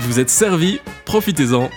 Vous êtes servis, profitez-en.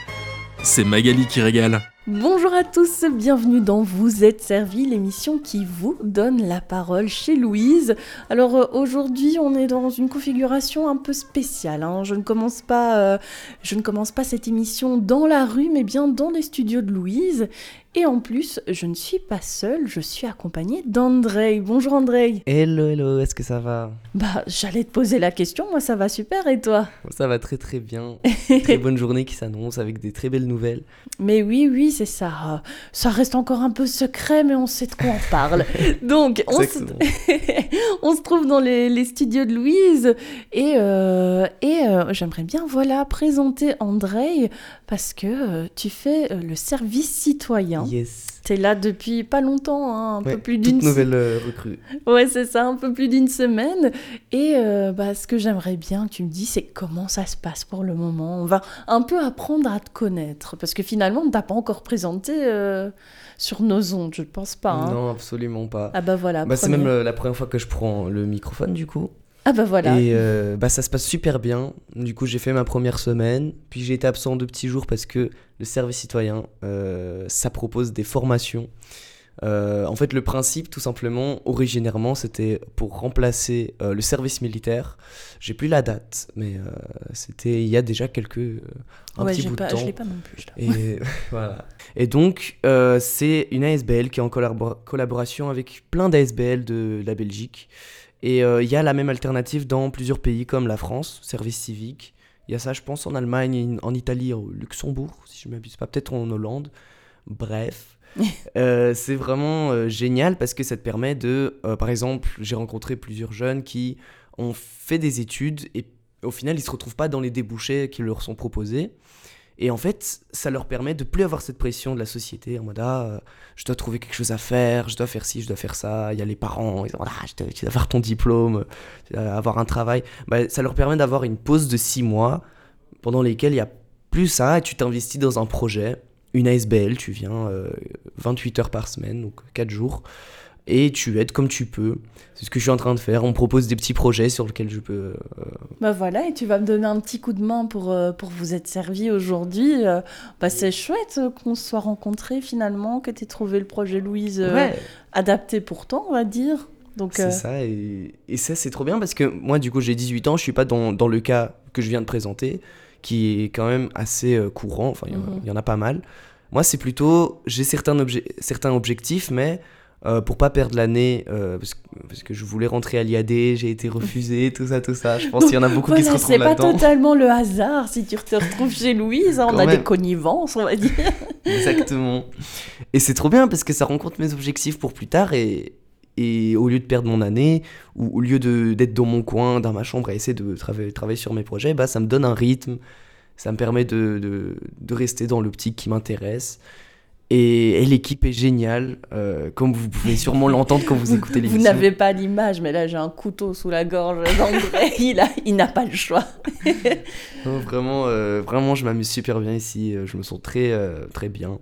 C'est Magali qui régale. Bonjour à tous, bienvenue dans Vous êtes servi, l'émission qui vous donne la parole chez Louise. Alors euh, aujourd'hui, on est dans une configuration un peu spéciale. hein. Euh, je ne commence pas cette émission dans la rue, mais bien dans les studios de Louise. Et en plus, je ne suis pas seule, je suis accompagnée d'Andrei. Bonjour Andrei. Hello, hello, est-ce que ça va? Bah, j'allais te poser la question. Moi, ça va super. Et toi? Ça va très très bien. très bonne journée qui s'annonce avec des très belles nouvelles. Mais oui, oui, c'est ça. Euh, Ça reste encore un peu secret, mais on sait de quoi on parle. Donc, on se, Exactement. on se trouve dans les, les studios de Louise et, euh, et euh, j'aimerais bien voilà présenter Andrei parce que euh, tu fais euh, le service citoyen. Yes. T'es là depuis pas longtemps, hein, un Ouais, peu plus d'une nouvelle euh, recrue. Ouais, c'est ça, un peu plus d'une semaine. Et bah, ce que j'aimerais bien que tu me dis, c'est comment ça se passe pour le moment. On va un peu apprendre à te connaître. Parce que finalement, on ne t'a pas encore présenté sur nos ondes, je ne pense pas. hein. Non, absolument pas. Ah bah voilà. Bah, c'est même la première fois que je prends le microphone du coup. Ah bah voilà. Et euh, bah, ça se passe super bien. Du coup, j'ai fait ma première semaine. Puis j'ai été absent deux petits jours parce que le service citoyen, euh, ça propose des formations. Euh, en fait, le principe, tout simplement, originairement, c'était pour remplacer le service militaire. J'ai plus la date, mais c'était il y a déjà quelques un ouais, petit bout pas, de temps. je l'ai pas non plus. Et voilà. Et donc, c'est une ASBL qui est en collabora- collaboration avec plein d'ASBL de la Belgique. Et euh, il y a la même alternative dans plusieurs pays comme la France, service civique. Il y a ça, je pense, en Allemagne, en Italie, au Luxembourg, si je ne m'abuse pas, peut-être en Hollande. Bref. Euh, c'est vraiment euh, génial parce que ça te permet de. euh, par exemple, j'ai rencontré plusieurs jeunes qui ont fait des études et au final, ils se retrouvent pas dans les débouchés qui leur sont proposés. Et en fait, ça leur permet de plus avoir cette pression de la société en mode ah, euh, je dois trouver quelque chose à faire, je dois faire ci, je dois faire ça. Il y a les parents, ils disent ah, je tu dois avoir ton diplôme, avoir un travail. Bah, ça leur permet d'avoir une pause de six mois pendant lesquels il y a plus ça et tu t'investis dans un projet, une ASBL, tu viens euh, 28 heures par semaine, donc 4 jours, et tu aides comme tu peux. C'est ce que je suis en train de faire. On me propose des petits projets sur lesquels je peux euh, Bah voilà, et tu vas me donner un petit coup de main pour, euh, pour vous être servi aujourd'hui. Euh, bah c'est chouette euh, qu'on se soit rencontrés finalement, que tu aies trouvé le projet Louise euh, adapté pour toi, on va dire. Donc, C'est ça, et, et ça c'est trop bien parce que moi du coup j'ai 18 ans, je suis pas dans, dans le cas que je viens de présenter, qui est quand même assez courant, enfin il y en a- Mhm. il y, en a pas mal. Moi c'est plutôt, j'ai certains, obje- certains objectifs, mais euh, pour pas perdre l'année, euh, parce, que- parce que je voulais rentrer à l'IAD, j'ai été refusé, tout ça, tout ça, je pense qu'il y en a beaucoup qui se Voilà, retrouvent c'est pas là-dedans. totalement le hasard si tu te retrouves chez Louise. hein, on a des connivences, on va dire. Exactement. Et c'est trop bien parce que ça rencontre mes objectifs pour plus tard et, et au lieu de perdre mon année, ou au lieu d'être dans mon coin, dans ma chambre à essayer de travailler, travailler sur mes projets, bah, ça me donne un rythme, ça me permet de, de, de rester dans l'optique qui m'intéresse. Et, et l'équipe est géniale, euh, comme vous pouvez sûrement l'entendre quand vous écoutez Vous l'émission. n'avez pas l'image, mais là j'ai un couteau sous la gorge d'André. il a- il n'a pas le choix. Non, vraiment, euh, vraiment, je m'amuse super bien ici, euh, je me sens très, euh, très bien.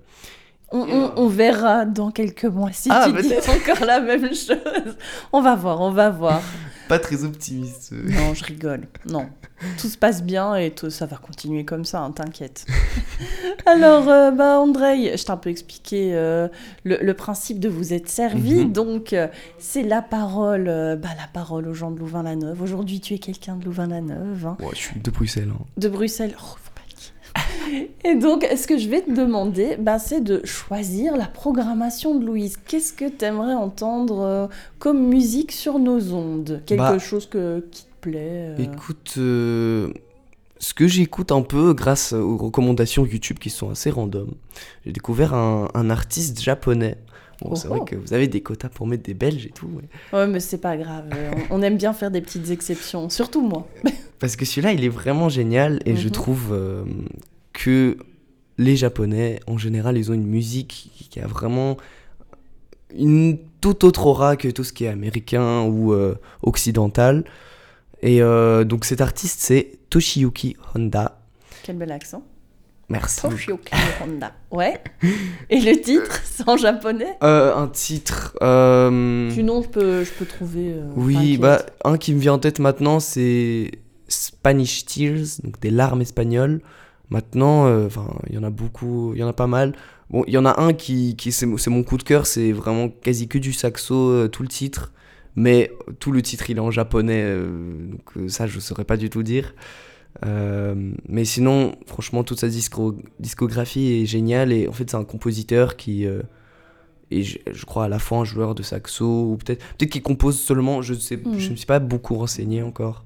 On, on- on verra dans quelques mois si Ah, tu dis peut-être. encore la même chose. On va voir, on va voir. Pas très optimiste. Non, je rigole. Non, tout se passe bien et tout, ça va continuer comme ça, hein, t'inquiète. Alors, euh, bah, Andrei, je t'ai un peu expliqué euh, le, le principe de vous être servi. Mhm. Donc, euh, c'est la parole, euh, bah, la parole aux gens de Louvain-la-Neuve. Aujourd'hui, tu es quelqu'un de Louvain-la-Neuve, hein, Ouais, je suis de Bruxelles. hein. de Bruxelles. Oh, faut pas le dire. Et donc, ce que je vais te demander, bah, c'est de choisir la programmation de Louise. Qu'est-ce que tu aimerais entendre euh, comme musique sur nos ondes? Quelque Bah, chose que, qui te plaît euh, Écoute, euh, ce que j'écoute un peu grâce aux recommandations YouTube qui sont assez random, j'ai découvert un, un artiste japonais. Bon, c'est Oh vrai oh. que vous avez des quotas pour mettre des Belges et tout. ouais. Ouais, mais c'est pas grave. On, aime bien faire des petites exceptions, surtout moi. Parce que celui-là, il est vraiment génial et je Mhm. trouve euh, que les Japonais, en général, ils ont une musique qui- a vraiment une toute autre aura que tout ce qui est américain ou euh, occidental. Et euh, donc cet artiste, c'est Toshiyuki Honda. Quel bel accent. Merci. Toshioki Honda. Ouais. Et le titre, c'est en japonais? Euh, un titre. euh, Sinon, je peux, je peux trouver. euh, oui, bah un qui me vient en tête maintenant, c'est Spanish Tears, donc des larmes espagnoles. Maintenant, euh, il y en a beaucoup, il y en a pas mal. Bon, il y en a un qui, qui c'est mon coup de cœur, c'est vraiment quasi que du saxo, euh, tout le titre. Mais tout le titre, il est en japonais, euh, donc ça, je saurais pas du tout dire. mais sinon, franchement, toute sa discographie est géniale et en fait, c'est un compositeur qui et je, crois à la fois un joueur de saxo ou peut-être peut-être qu'il compose seulement. Je sais, je ne me suis pas beaucoup renseigné encore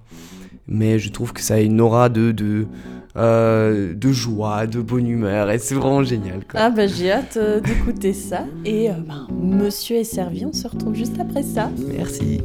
mais je trouve que ça a une aura de, de, euh, de joie, de bonne humeur, et c'est vraiment génial. Quoi. Ah bah j'ai hâte euh, d'écouter ça, et euh, bah, Monsieur est servi, on se retrouve juste après ça. Merci.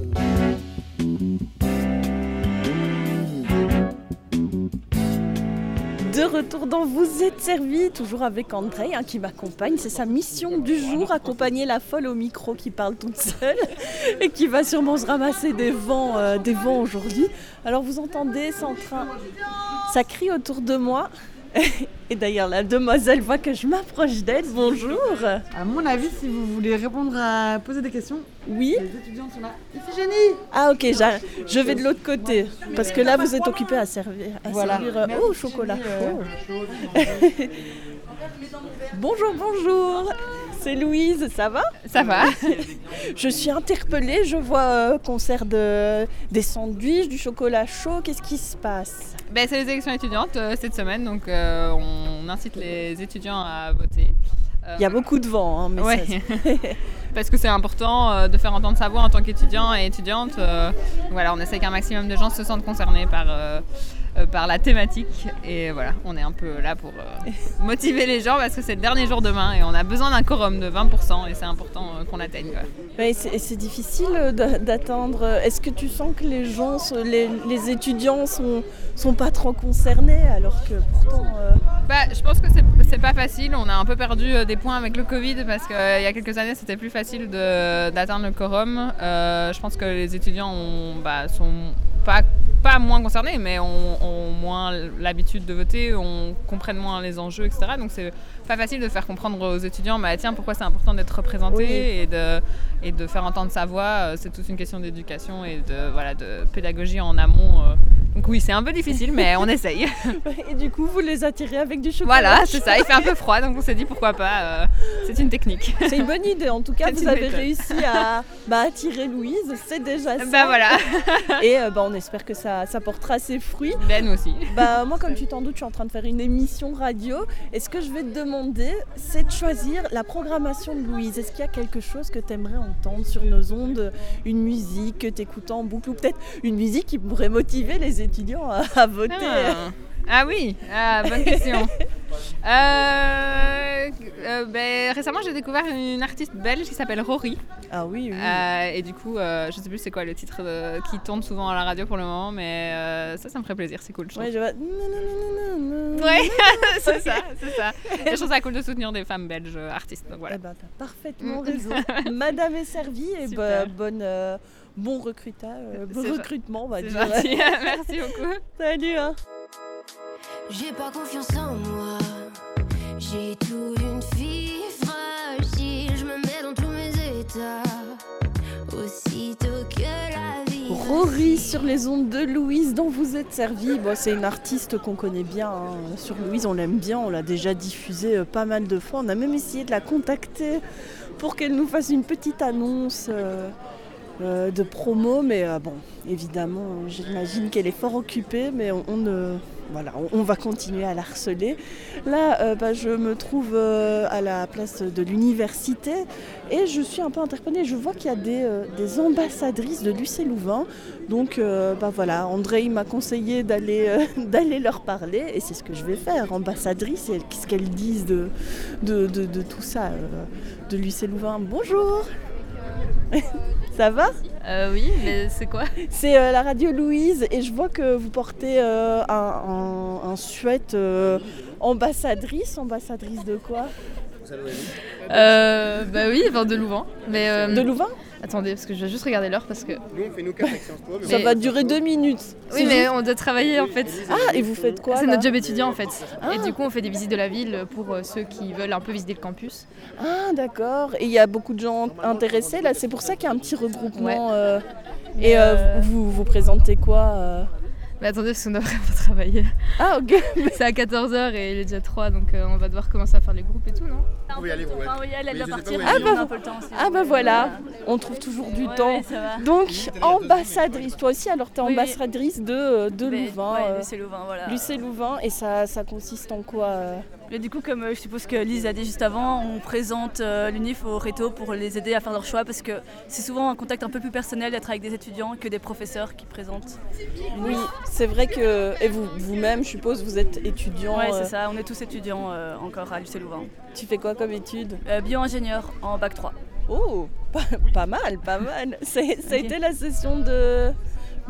Retour dans Vous êtes servi, toujours avec André hein, qui m'accompagne. C'est sa mission du jour, accompagner la folle au micro qui parle toute seule et qui va sûrement se ramasser des vents, euh, aujourd'hui. Alors vous entendez, c'est train, ça crie autour de moi. Et d'ailleurs, la demoiselle voit que je m'approche d'elle. Bonjour. À mon avis, si vous voulez répondre à poser des questions, oui. Les étudiants sont là. Iphigénie Ah ok, je vais de l'autre côté parce que là vous êtes occupé à servir, à servir euh, au chocolat chaud. bonjour, bonjour. C'est Louise, ça va? Ça va. je suis interpellée, je vois euh, qu'on sert de, des sandwichs, du chocolat chaud. Qu'est-ce qui se passe? Ben, C'est les élections étudiantes euh, cette semaine, donc on incite les étudiants à voter. Il y a beaucoup de vent, hein, mais parce que c'est important euh, de faire entendre sa voix en tant qu'étudiant et étudiante. Euh, voilà, on essaie qu'un maximum de gens se sentent concernés par, euh, par la thématique. Et voilà, on est un peu là pour motiver les gens parce que c'est le dernier jour demain et on a besoin d'un quorum de 20% et c'est important qu'on atteigne. c'est difficile d'attendre. Est-ce que tu sens que les gens, les, les étudiants sont, sont pas trop concernés alors que pourtant... Bah, je pense que c'est pas facile. On a un peu perdu euh, des points avec le Covid parce qu'il y a quelques années c'était plus facile d'atteindre le quorum. Euh, je pense que les étudiants ont, bah, sont pas, pas moins concernés, mais ont, moins l'habitude de voter, on comprenne moins les enjeux, etc. Donc c'est pas facile de faire comprendre aux étudiants, bah, tiens, pourquoi c'est important d'être représenté et, de, et de faire entendre sa voix. Euh, c'est toute une question d'éducation et de, voilà, de pédagogie en amont. Donc oui, c'est un peu difficile, mais on essaye. Et du coup, vous les attirez avec du chocolat Voilà, c'est ça. Il fait un peu froid, donc on s'est dit pourquoi pas. Euh, c'est une technique. C'est une bonne idée. En tout cas, vous avez réussi à bah, attirer Louise. C'est déjà ça. Bah voilà. Et euh, bah, on espère que ça, ça portera ses fruits. Ben nous aussi. Bah moi, comme tu t'en doutes, je suis en train de faire une émission radio. Et ce que je vais te demander, c'est de choisir la programmation de Louise. Est-ce qu'il y a quelque chose que tu aimerais entendre sur nos ondes? Une musique que tu écoutes en boucle? Ou peut-être une musique qui pourrait motiver les étudiants à, voter ah. ah. oui, ah, bonne question. Euh, euh, ben, récemment, j'ai découvert une artiste belge qui s'appelle Rory. Ah oui, oui. Euh, et du coup, je sais plus c'est quoi le titre qui tourne souvent à la radio pour le moment, mais ça, ça me ferait plaisir, c'est cool. Je ouais, je vois. Ouais, c'est ça, c'est ça. Et je trouve ça cool de soutenir des femmes belges artistes. Donc voilà. Eh ben, t'as parfaitement raison. Madame est servie et bonne bon recrutage, bon recrutement, on va dire. Merci beaucoup. Salut. Hein. J'ai pas confiance en moi. J'ai tout une fille fragile. Je me mets dans tous mes états. Aussitôt que la vie. Rory sur les ondes de Louise dont vous êtes servi. Bon, c'est une artiste qu'on connaît bien. Hein. Sur Louise, on l'aime bien. On l'a déjà diffusée euh, pas mal de fois. On a même essayé de la contacter pour qu'elle nous fasse une petite annonce. Euh, euh, de promo, mais euh, bon, évidemment, j'imagine qu'elle est fort occupée, mais on, voilà, on, va continuer à la harceler. Là, euh, bah, je me trouve à la place de l'université et je suis un peu interpellée. Je vois qu'il y a des, ambassadrices de l'UC Louvain. Donc, bah, voilà, André m'a conseillé d'aller leur parler et c'est ce que je vais faire. Ambassadrice, qu'est-ce qu'elles disent de, tout ça, de l'UC Louvain. Bonjour Ça va euh, Oui, mais c'est quoi C'est euh, la radio Louise et je vois que vous portez euh, un, un, sweat ambassadrice. Ambassadrice de quoi? Bah oui, de Louvain. Mais, de Louvain? Attendez, parce que je vais juste regarder l'heure parce que. Nous, on fait nous quatre avec Sciences Po. Ça va durer deux minutes. Oui, mais on doit travailler en fait. Ah, et vous faites quoi C'est notre job étudiant en fait. Et ah. du coup, on fait des visites de la ville pour euh, ceux qui veulent un peu visiter le campus. Ah, d'accord. Et il y a beaucoup de gens intéressés là. C'est pour ça qu'il y a un petit regroupement. Euh, et euh, vous vous présentez quoi Mais attendez, parce qu'on doit vraiment travailler. Ah, ok. C'est à 14h et il est déjà 3, donc euh, on va devoir commencer à faire les groupes et tout, non? On va y aller, ouais. Enfin, oui, elle, elle doit partir. Ah, bah, on a un peu le temps aussi. Ah bah voilà, on trouve toujours du Ouais, temps. ouais, ça va. Donc, ambassadrice, toi aussi, alors tu es Oui, oui. ambassadrice de, euh, de Mais- Louvain. Ouais, euh, Lucé Louvain, voilà. Lucé Louvain, et ça, ça consiste en quoi euh? Mais du coup, comme euh, je suppose que Lise a dit juste avant, on présente euh, l'UNIF au réto pour les aider à faire leur choix parce que c'est souvent un contact un peu plus personnel d'être avec des étudiants que des professeurs qui présentent. Oui, c'est vrai que, et vous, vous-même, je suppose, vous êtes étudiant. Euh, c'est ça, on est tous étudiants euh, encore à Lucé Louvain. Tu fais quoi comme étude? Euh, Bio-ingénieur en bac 3. Oh, pas, pas mal, pas mal. Ça a été la session de...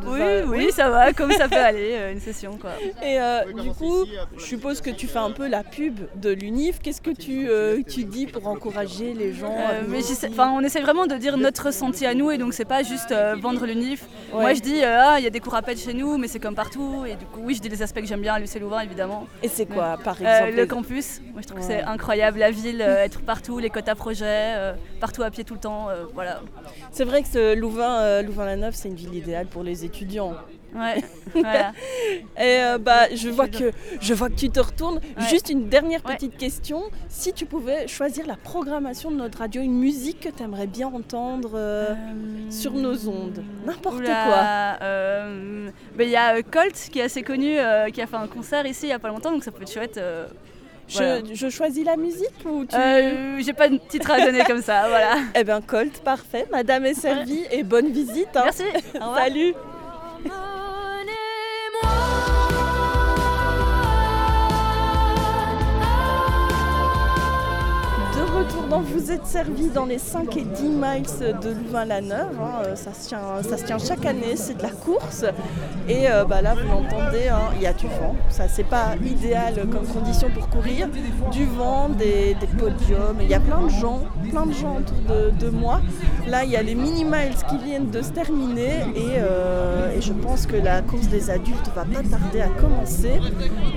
Oui, enfin, oui, ça va, comme ça peut aller, euh, une session quoi. Et euh, du coup, je suppose que tu fais un peu la pub de l'UNIF. Qu'est-ce que tu, euh, tu dis pour encourager les gens Euh, mais enfin, on essaie vraiment de dire notre ressenti à nous et donc c'est pas juste euh, vendre l'UNIF. Ouais. Moi je dis euh, ah il y a des cours à pelle chez nous mais c'est comme partout et du coup oui je dis les aspects que j'aime bien à Lucé Louvain évidemment. Et c'est quoi, par Euh, exemple le campus, moi je trouve que c'est incroyable, la ville, euh, être partout, les quotas projets, euh, partout à pied tout le temps, euh, voilà. C'est vrai que Louvain, euh, Louvain-la-Neuve, c'est une ville idéale pour les étudiants. Ouais, voilà. Et euh, bah, je vois que je vois que tu te retournes. Ouais. Juste une dernière Ouais. petite question. Si tu pouvais choisir la programmation de notre radio, une musique que tu aimerais bien entendre euh, sur nos ondes, n'importe quoi. euh, ben, Il y a euh, Colt qui est assez connu, euh, qui a fait un concert ici il y a pas longtemps donc ça peut être chouette. euh, Je, voilà. je choisis la musique ou tu Euh, J'ai pas de titre à donner comme ça, voilà. Eh ben Colt, parfait. Madame est servie et bonne visite. hein. Merci. Salut. mama. Dans Vous êtes servi dans les 5 et 10 miles de Louvain-la-Neuve. hein, euh, Ça, se tient, ça tient chaque année, c'est de la course. Et euh, bah là, vous l'entendez, hein, il y a du vent. Ça, c'est pas idéal comme condition pour courir. Du vent, des, podiums. Il y a plein de gens, plein de gens autour de, moi. Là, il y a les mini-miles qui viennent de se terminer. Et, euh, je pense que la course des adultes va pas tarder à commencer.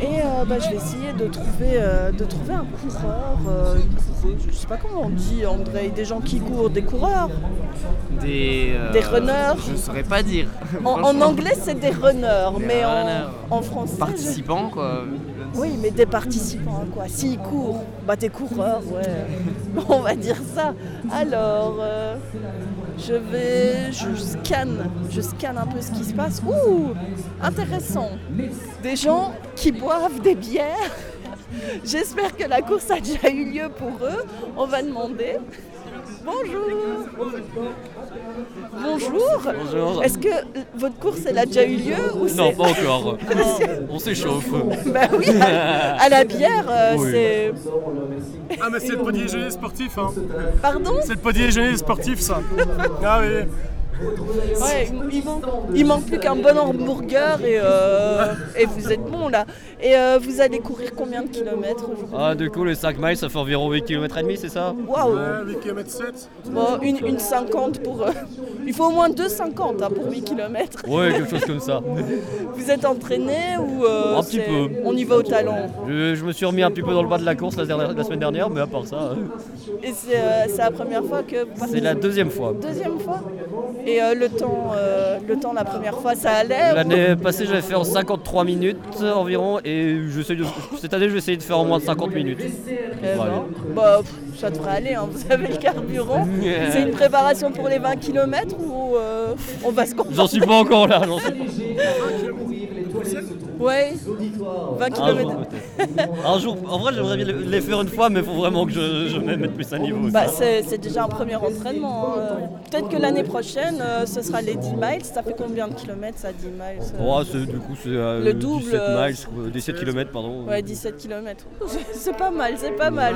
Et bah, je vais essayer de trouver, de trouver un coureur. Je sais pas comment on dit, André, des gens qui courent, des coureurs? Des, euh, Des runners? Je saurais pas dire. En, anglais, c'est des runners, Des mais en, runners. en français. je- Participants, quoi. Oui, mais des participants, quoi. S'ils courent, bah des coureurs, ouais. On va dire ça. Alors, euh, je vais, je scanne, je scanne un peu ce qui se passe. Ouh, intéressant. Des gens qui boivent des bières. J'espère que la course a déjà eu lieu pour eux. On va demander. Bonjour. Bonjour. Bonjour. Est-ce que votre course, elle a déjà eu lieu ou Non, c'est- pas encore. On s'échauffe. Bah oui, à, à la bière, euh, Oui. c'est. Ah, mais c'est le podier déjeuner sportif, hein. Pardon? C'est le podier déjeuner sportif, ça. Ah oui. Ouais, il, manque, il manque plus qu'un bon hamburger et, euh, et vous êtes bon là. Et euh, vous allez courir combien de kilomètres aujourd'hui? Ah, du coup, les 5 miles, ça fait environ 8 km et demi, c'est ça? Waouh Ouais, 8 km 7. Bon, une, une 50 pour. euh, il faut au moins 2,50 hein, pour 8 km. Ouais, quelque chose comme ça. Vous êtes entraîné ou. euh, Un petit peu. On y va au talent. Je, je me suis remis un petit peu dans le bas de la course la, dernière- la semaine dernière, mais à part ça, euh, Et c'est euh, la première fois que c'est la deuxième fois. Deuxième fois? Et euh, le, temps, euh, le temps la première fois, ça allait L'année passée, j'avais fait en 53 minutes environ, et de- cette année, je vais essayer de faire en moins de 50 minutes. Eh Bon, bah, pff, ça devrait aller, hein, vous avez le carburant. C'est une préparation pour les 20 km ou euh, on va se J'en suis pas encore là, j'en suis Ouais, 20 un km. Un jour, en vrai, j'aimerais bien les faire une fois, mais il faut vraiment que je, je me mette plus à niveau. Bah, c'est déjà un premier entraînement. hein. Peut-être que l'année prochaine, euh, ce sera les 10 miles. Ça fait combien de kilomètres ça, 10 miles euh Oh, du coup, c'est euh, Le double, 17 euh, miles, euh, 17 km, pardon. Ouais, 17 km. C'est pas mal, c'est pas mal.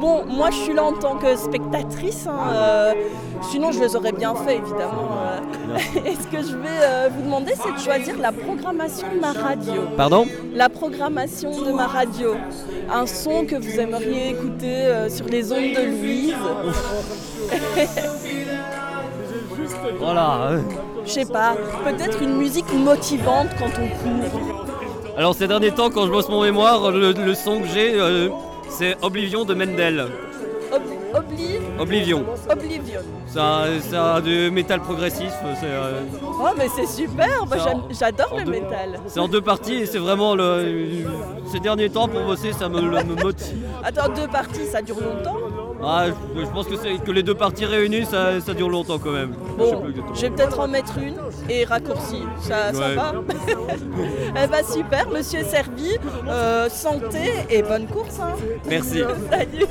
Bon, moi je suis là en tant que spectatrice. hein, sinon, je les aurais bien fait, évidemment. Et ce que je vais vous demander, c'est de choisir la programmation de ma radio? Pardon La programmation de ma radio. Un son que vous aimeriez écouter euh, sur les ondes de Louise. Voilà. euh. Je sais pas, peut-être une musique motivante quand on court. Alors ces derniers temps, quand je bosse mon mémoire, le, le son que j'ai, euh, c'est Oblivion de Mendel. Obli Oblivion. Oblivion. C'est un, du métal progressif. C'est euh, Oh, mais c'est super, moi Ça, j'adore le deux- métal. c'est en deux parties et c'est vraiment le. Ces derniers temps pour bosser, ça me, me motive. Attends, deux parties, ça dure longtemps? Ah, je, je pense que, c'est- que les deux parties réunies, ça, ça dure longtemps quand même. Je Bon, vais peut-être en mettre une et raccourci. Ça, ça Ouais. va? Eh bah super, monsieur servi. Euh, santé et bonne course. hein. Merci. Salut.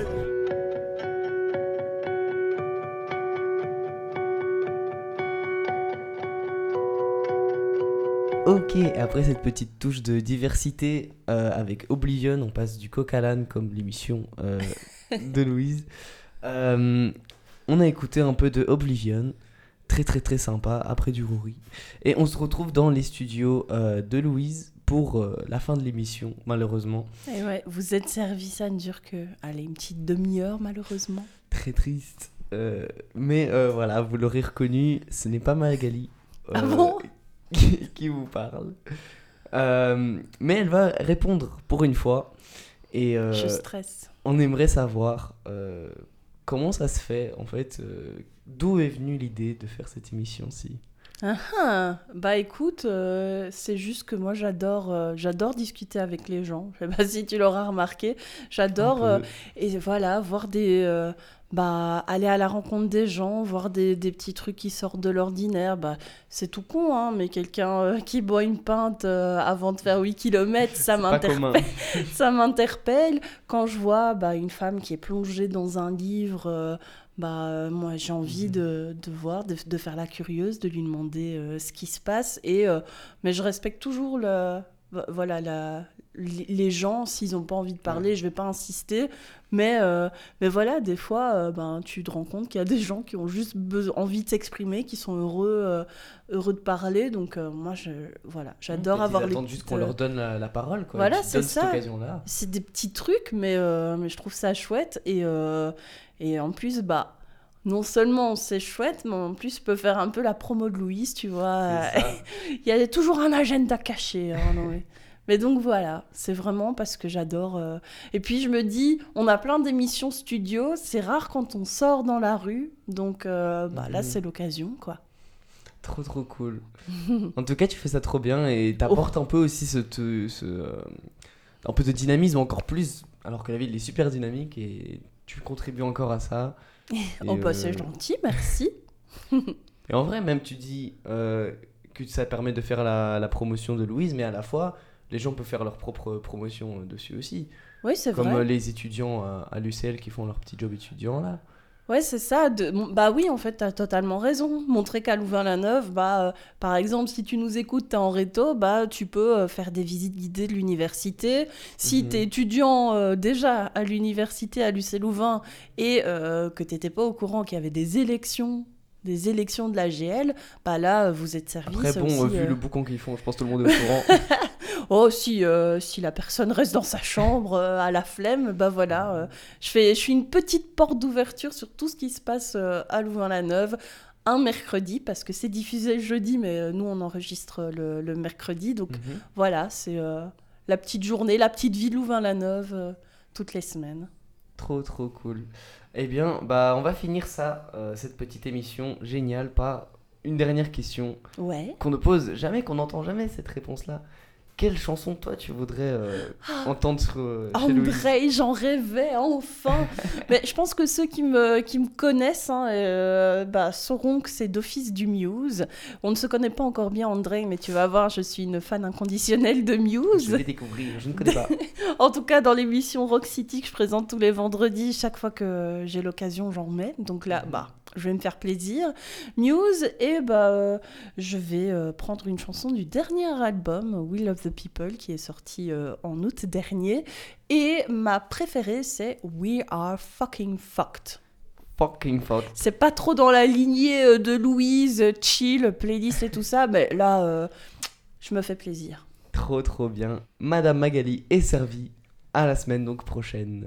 Ok, après cette petite touche de diversité euh, avec Oblivion, on passe du coq à l'âne comme l'émission euh, de Louise. Euh, on a écouté un peu de Oblivion, très très très sympa, après du Rory. Et on se retrouve dans les studios de Louise pour la fin de l'émission, malheureusement. Et ouais, vous êtes servi, ça ne dure que allez, une petite demi-heure malheureusement. Très triste. Mais voilà, vous l'aurez reconnu, ce n'est pas Magali Ah bon? Qui, qui vous parle. Euh, mais elle va répondre pour une fois. Et euh, Je stresse. on aimerait savoir euh, comment ça se fait, en fait, d'où est venue l'idée de faire cette émission-ci? Ah ah, bah écoute, euh, c'est juste que moi j'adore euh, j'adore discuter avec les gens. Je sais pas si tu l'auras remarqué. J'adore euh, et voilà voir des bah aller à la rencontre des gens, voir des, des petits trucs qui sortent de l'ordinaire. Bah c'est tout con hein, mais quelqu'un euh, qui boit une pinte euh, avant de faire 8 km, ça m'interpelle. ça m'interpelle quand je vois bah, une femme qui est plongée dans un livre. euh, bah, moi, j'ai envie Mhm. de, de voir, de, de faire la curieuse, de lui demander ce qui se passe. Et, mais je respecte toujours le, vo- voilà, la, les les gens. S'ils n'ont pas envie de parler, je vais pas insister. Mais, euh, mais voilà, des fois, euh, ben, tu te rends compte qu'il y a des gens qui ont juste besoin, envie de s'exprimer, qui sont heureux, euh, heureux de parler. Donc, moi, je, voilà, j'adore Ils avoir les attendent juste qu'on leur donne la, la parole. Quoi, Voilà, c'est ça. C'est des petits trucs, mais, mais je trouve ça chouette. Et, et en plus, bah, non seulement c'est chouette, mais en plus, je peux faire un peu la promo de Louise, tu vois. Il y a toujours un agenda caché. hein, non, mais... mais donc voilà, c'est vraiment parce que j'adore. euh, Et puis je me dis, on a plein d'émissions studio, c'est rare quand on sort dans la rue. Donc euh, bah, là, Mhm. c'est l'occasion, quoi. Trop trop cool. en tout cas, tu fais ça trop bien et t'apportes un peu aussi ce, te- ce, euh, un peu de dynamisme encore plus, alors que la ville est super dynamique et tu contribues encore à ça. Oh bah c'est gentil, merci. Et en vrai, même tu dis que ça permet de faire la, la promotion de Louise, mais à la fois, les gens peuvent faire leur propre promotion euh, dessus aussi. Oui, c'est Comme vrai. euh, les étudiants à, l'UCL qui font leur petit job étudiant là. Ouais, c'est ça. de- Bah oui, en fait, t'as totalement raison. Montrer qu'à Louvain-la-Neuve, bah, euh, par exemple, si tu nous écoutes, t'es en réto, bah, tu peux euh, faire des visites guidées de l'université. Si Mhm. t'es étudiant euh, déjà à l'université à l'UC Louvain et euh, que t'étais pas au courant qu'il y avait des élections, des élections de la GL, bah là, euh, vous êtes servi. Après, bon, aussi, euh, vu euh, le boucan qu'ils font, je pense que tout le monde est au courant. Oh, si, euh, si la personne reste dans sa chambre euh, à la flemme, bah voilà. euh, je, fais, je suis une petite porte d'ouverture sur tout ce qui se passe à Louvain-la-Neuve. Un mercredi, parce que c'est diffusé le jeudi, mais nous on enregistre le, le mercredi. Donc Mhm. voilà, c'est la petite journée, la petite vie Louvain-la-Neuve, toutes les semaines. Trop trop cool. Eh bien, bah on va finir ça, cette petite émission géniale, par une dernière question Ouais. qu'on ne pose jamais, qu'on n'entend jamais cette réponse-là. Quelle chanson toi tu voudrais euh, entendre sur, euh, chez André, j'en rêvais enfin. Mais je pense que ceux qui me, qui me connaissent hein, euh, bah, sauront que c'est d'office du Muse. On ne se connaît pas encore bien, André, mais tu vas voir, je suis une fan inconditionnelle de Je Muse. vais découvrir, je ne connais pas. En tout cas, dans l'émission Rock City que je présente tous les vendredis, chaque fois que j'ai l'occasion, j'en mets. Donc là, bah, je vais me faire plaisir. Muse, et bah, euh, je vais euh, prendre une chanson du dernier album, We Love the People, qui est sorti euh, en août dernier. Et ma préférée, c'est We Are Fucking Fucked. Fucking fuck. C'est pas trop dans la lignée de Louise, chill, playlist et tout ça, mais là, euh, je me fais plaisir. Trop trop bien. Madame Magali est servie. À la semaine donc prochaine.